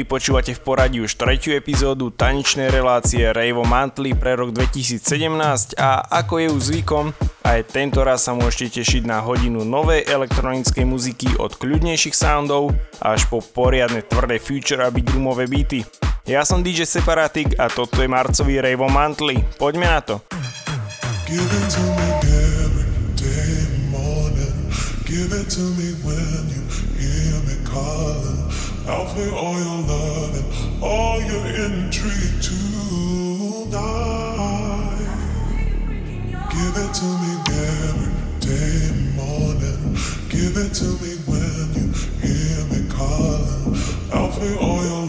chvíli počúvate v poradí už tretiu epizódu tanečnej relácie Rave Monthly pre rok 2017 a ako je už zvykom, aj tento raz sa môžete tešiť na hodinu novej elektronickej muziky od kľudnejších soundov až po poriadne tvrdé future a bedroomové beaty. Ja som DJ Separatik a toto je marcový Rave Monthly. Poďme na to. Give it to me when I'll feel all your love and all your intrigue tonight. Give it to me every day morning. Give it to me when you hear me calling. I'll feel all your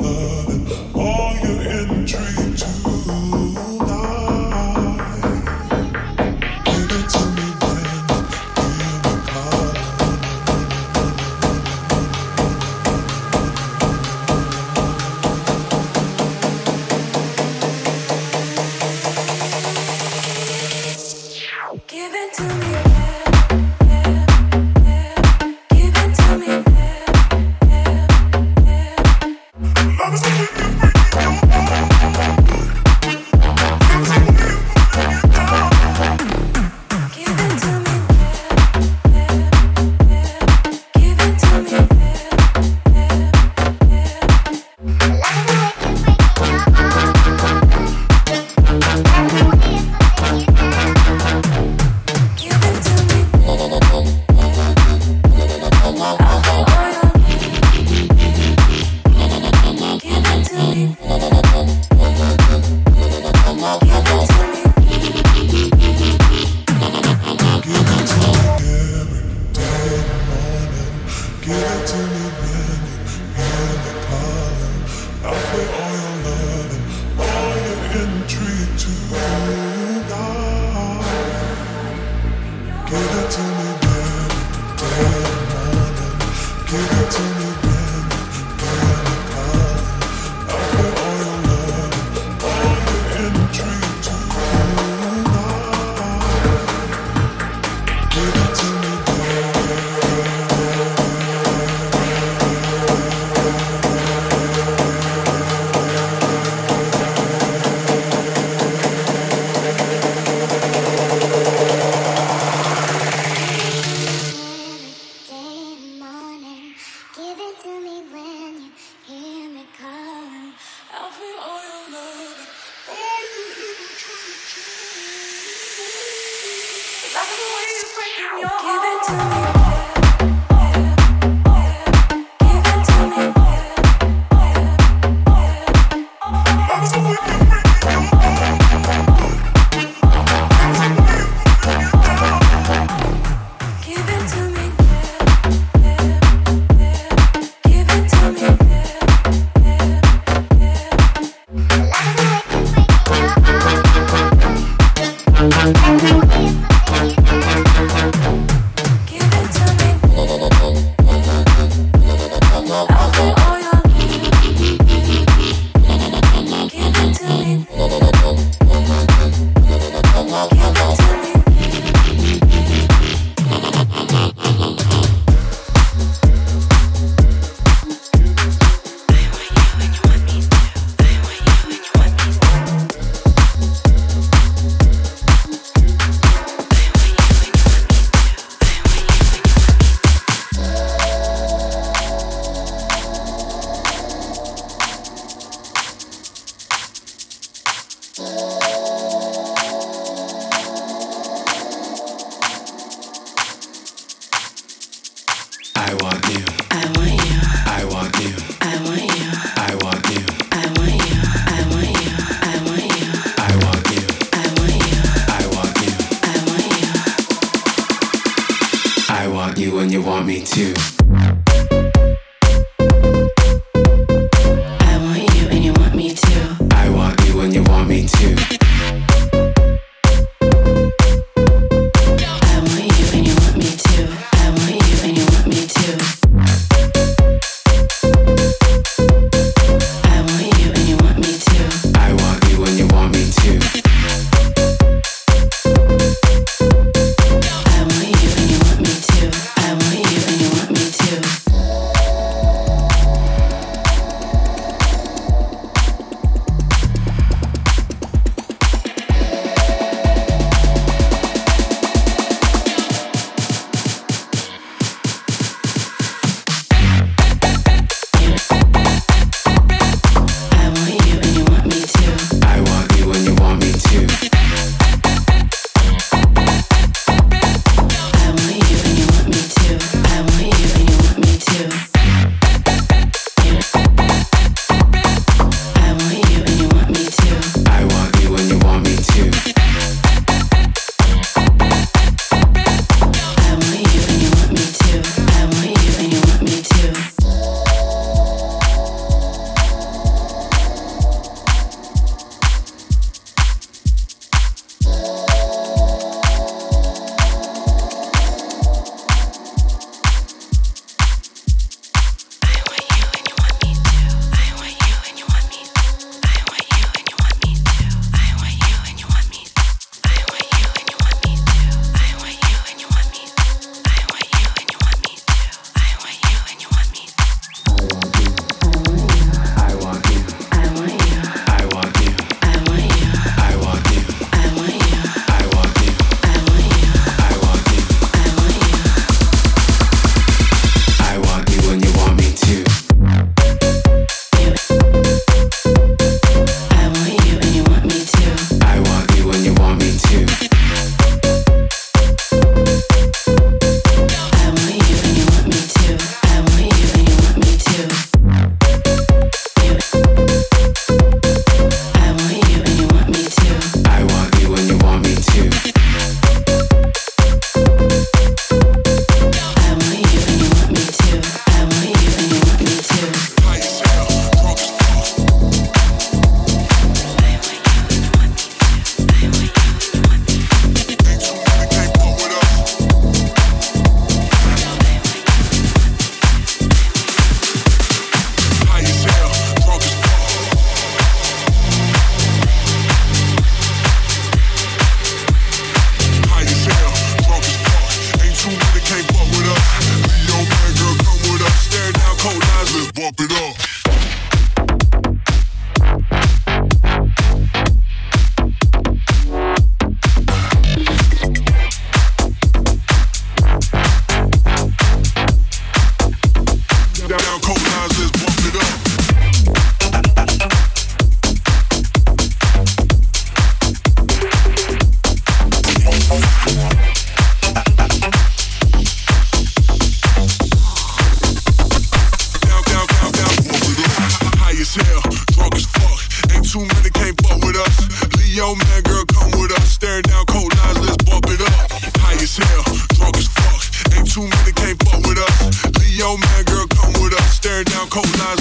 no man, girl, come with us. Staring down cold lines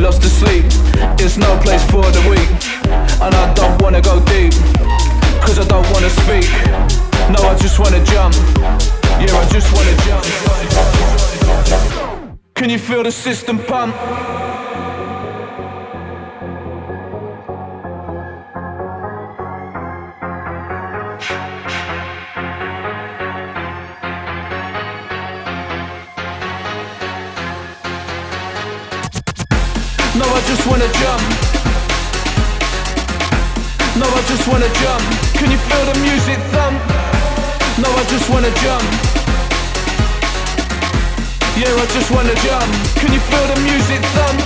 lost to sleep. It's no place for the weak. And I don't wanna go deep, cause I don't wanna speak. No, I just wanna jump. Yeah, I just wanna jump. Can you feel the system pump? Wanna jump. No, I just wanna jump. Can you feel the music thump? No, I just wanna jump. Yeah, I just wanna jump. Can you feel the music thump?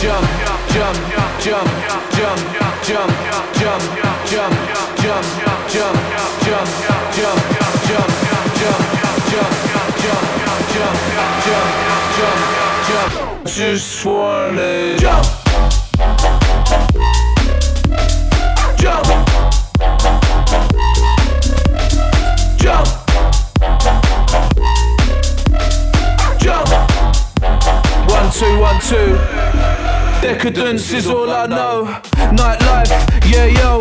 Jump, jump, jump, jump, jump, jump, jump, jump, jump, jump, jump, jump, jump, jump, jump, jump, jump. Jump, jump, jump. Just wanna jump. Jump. two, one, two. Decadence is all I know. Nightlife, yeah, yo.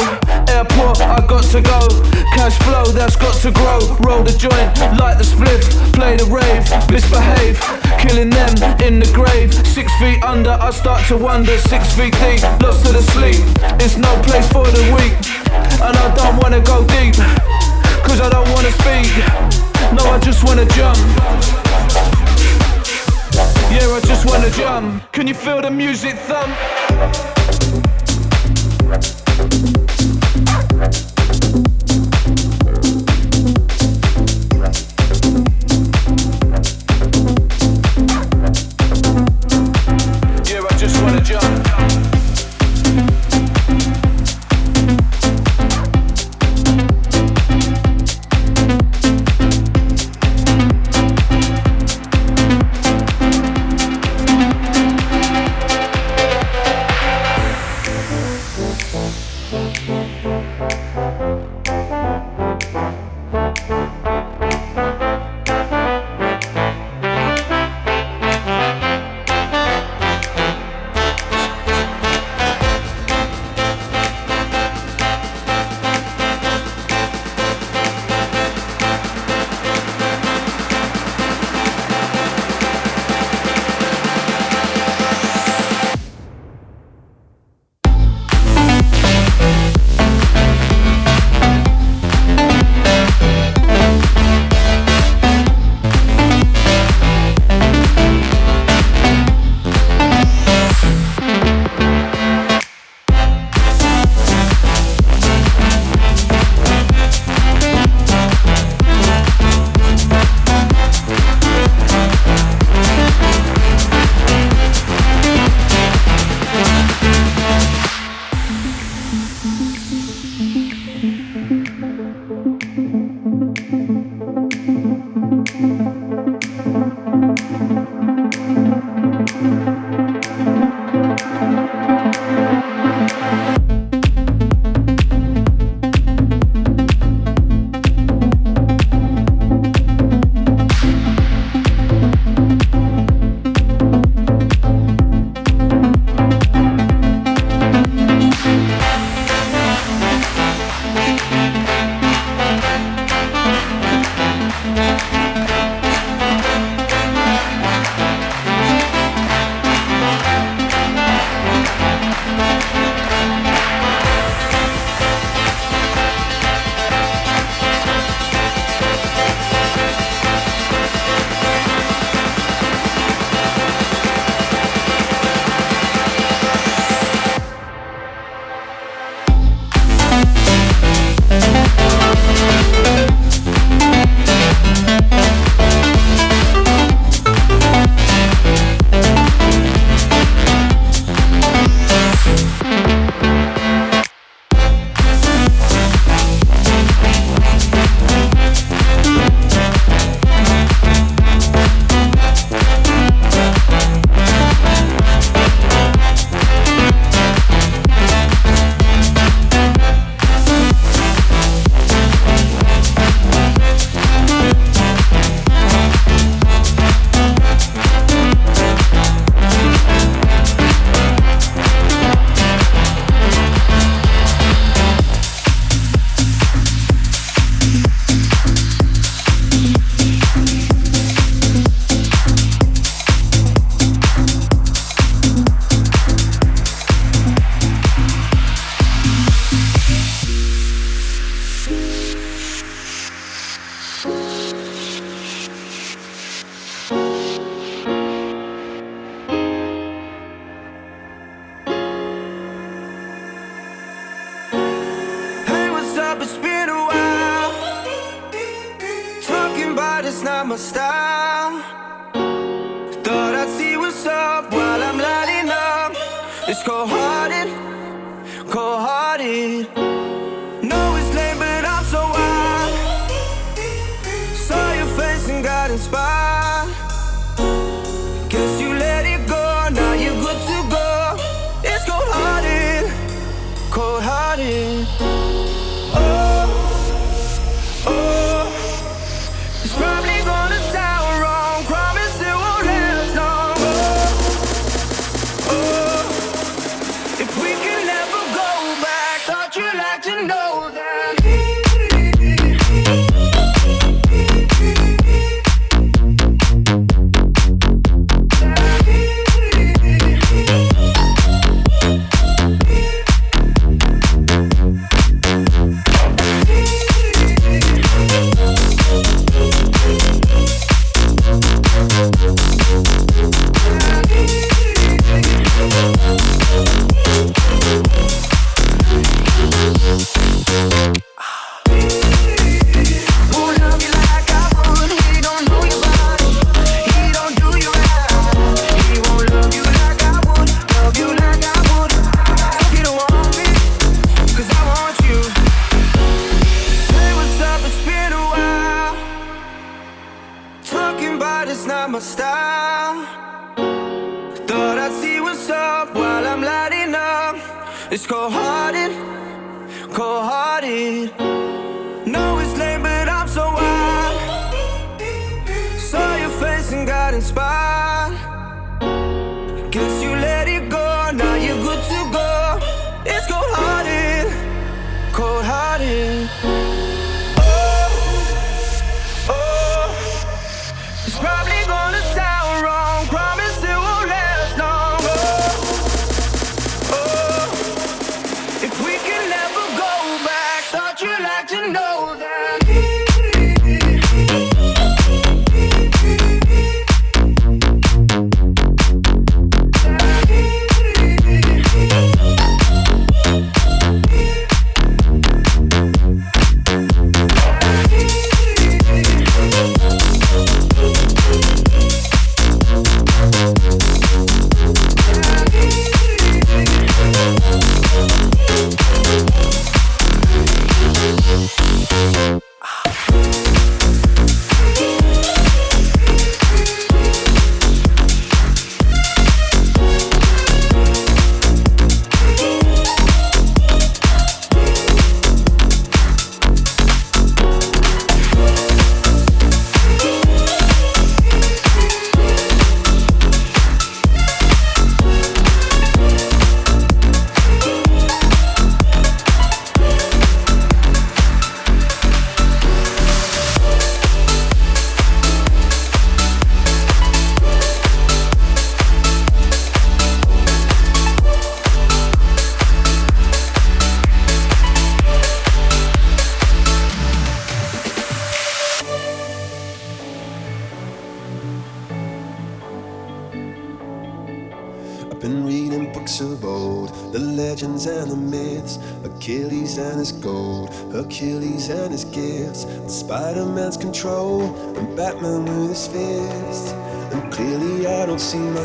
Airport, I got to go. Cash flow, that's got to grow. Roll the joint, light the spliff, play the rave, misbehave. Killing them in the grave. Six feet under, I start to wonder. Six feet deep, lost to the sleep. It's no place for the weak. And I don't wanna go deep, cause I don't wanna speak. No, I just wanna jump. Yeah, I just wanna jump. Can you feel the music thump?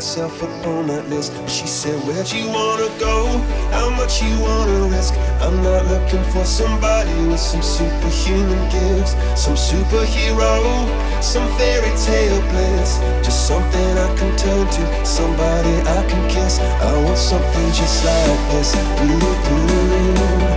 herself up on that list. She said, Where'd you wanna go? How much you wanna risk? I'm not looking for somebody with some superhuman gifts, some superhero, some fairy tale bliss. Just something I can turn to, somebody I can kiss. I want something just like this. Ooh, ooh.